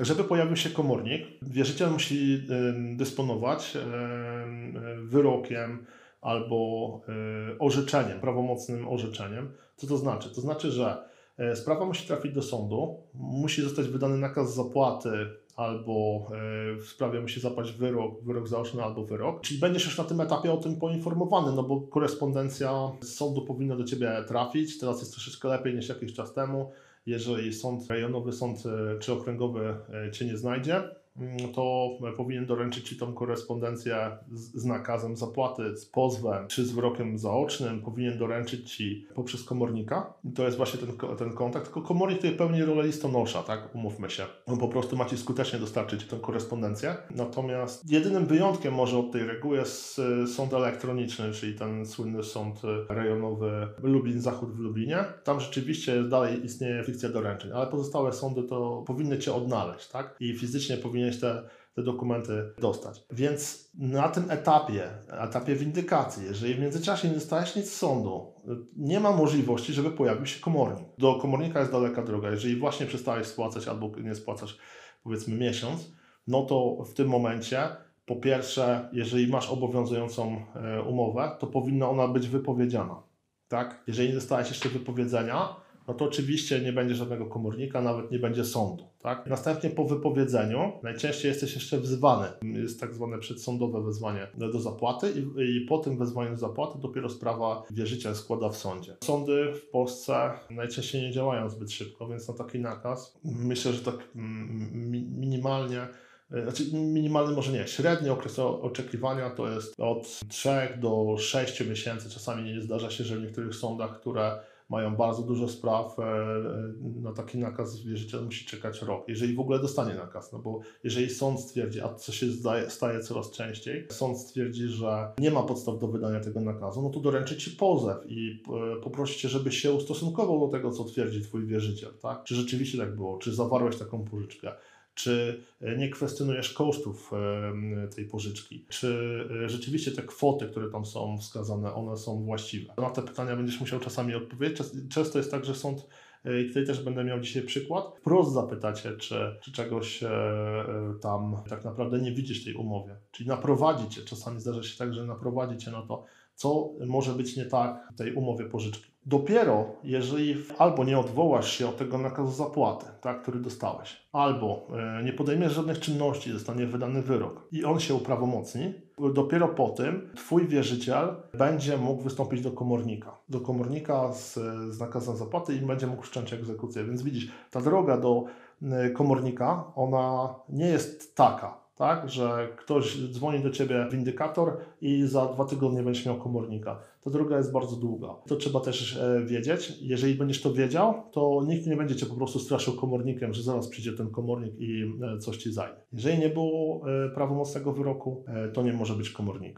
Żeby pojawił się komornik, wierzyciel musi dysponować wyrokiem albo y, orzeczeniem, prawomocnym orzeczeniem. Co to znaczy? To znaczy, że y, sprawa musi trafić do sądu, musi zostać wydany nakaz zapłaty albo y, w sprawie musi zapaść wyrok, wyrok zaoczny albo wyrok. Czyli będziesz już na tym etapie o tym poinformowany, no bo korespondencja z sądu powinna do Ciebie trafić. Teraz jest troszeczkę lepiej niż jakiś czas temu. Jeżeli sąd rejonowy, sąd y, czy okręgowy y, Cię nie znajdzie, mm, to powinien doręczyć Ci tą korespondencję z, z nakazem zapłaty, z pozwem czy z wyrokiem zaocznym. Powinien doręczyć Ci poprzez komornika. I to jest właśnie ten, ten kontakt. Tylko komornik tutaj pełni rolę listonosza, tak? Umówmy się. On po prostu ma Ci skutecznie dostarczyć tę korespondencję. Natomiast jedynym wyjątkiem może od tej reguły jest sąd elektroniczny, czyli ten słynny sąd rejonowy Lublin Zachód w Lublinie. Tam rzeczywiście dalej istnieje fikcja doręczeń, ale pozostałe sądy to powinny Cię odnaleźć, tak? I fizycznie powinieneś te, te dokumenty dostać. Więc na tym etapie, etapie windykacji, jeżeli w międzyczasie nie dostałeś nic z sądu, nie ma możliwości, żeby pojawił się komornik. Do komornika jest daleka droga. Jeżeli właśnie przestałeś spłacać albo nie spłacasz powiedzmy miesiąc, no to w tym momencie po pierwsze, jeżeli masz obowiązującą e, umowę, to powinna ona być wypowiedziana. Tak? Jeżeli nie dostałeś jeszcze wypowiedzenia, no to oczywiście nie będzie żadnego komornika, nawet nie będzie sądu. Tak? Następnie po wypowiedzeniu najczęściej jesteś jeszcze wzywany. Jest tak zwane przedsądowe wezwanie do zapłaty i, i po tym wezwaniu do zapłaty dopiero sprawa wierzyciel składa w sądzie. Sądy w Polsce najczęściej nie działają zbyt szybko, więc na taki nakaz myślę, że tak mm, mi- minimalnie znaczy minimalny może nie, średni okres oczekiwania to jest od 3 do 6 miesięcy. Czasami zdarza się, że w niektórych sądach, które mają bardzo dużo spraw, e, e, na taki nakaz wierzyciel musi czekać rok, jeżeli w ogóle dostanie nakaz, no bo jeżeli sąd stwierdzi, a co się staje coraz częściej, sąd stwierdzi, że nie ma podstaw do wydania tego nakazu, no to doręczy Ci pozew i e, poprosi Cię, żebyś się ustosunkował do tego, co twierdzi Twój wierzyciel, tak? Czy rzeczywiście tak było, czy zawarłeś taką pożyczkę, czy e, nie kwestionujesz kosztów em, tej pożyczki, czy e, rzeczywiście te kwoty, które tam są wskazane, one są właściwe. Na te pytania będziesz musiał czasami odpowiedzieć. Często jest tak, że sąd e, i tutaj też będę miał dzisiaj przykład. Wprost zapytacie, czy, czy czegoś e, e, tam tak naprawdę nie widzisz w tej umowie. Czyli naprowadzi cię. Czasami zdarza się tak, że naprowadzi cię na to, co może być nie tak w tej umowie pożyczki. Dopiero jeżeli albo nie odwołasz się od tego nakazu zapłaty, tak, który dostałeś, albo e, nie podejmiesz żadnych czynności, zostanie wydany wyrok i on się uprawomocni, dopiero po tym twój wierzyciel będzie mógł wystąpić do komornika. Do komornika z, z nakazem zapłaty i będzie mógł wszcząć egzekucję. Więc widzisz, ta droga do e, komornika, ona nie jest taka, tak, że ktoś dzwoni do ciebie windykator i za dwa tygodnie będziesz miał komornika. Ta droga jest bardzo długa. To trzeba też e, wiedzieć. Jeżeli będziesz to wiedział, to nikt nie będzie cię po prostu straszył komornikiem, że zaraz przyjdzie ten komornik i e, coś ci zajmie. Jeżeli nie było e, prawomocnego wyroku, to nie może być komornika.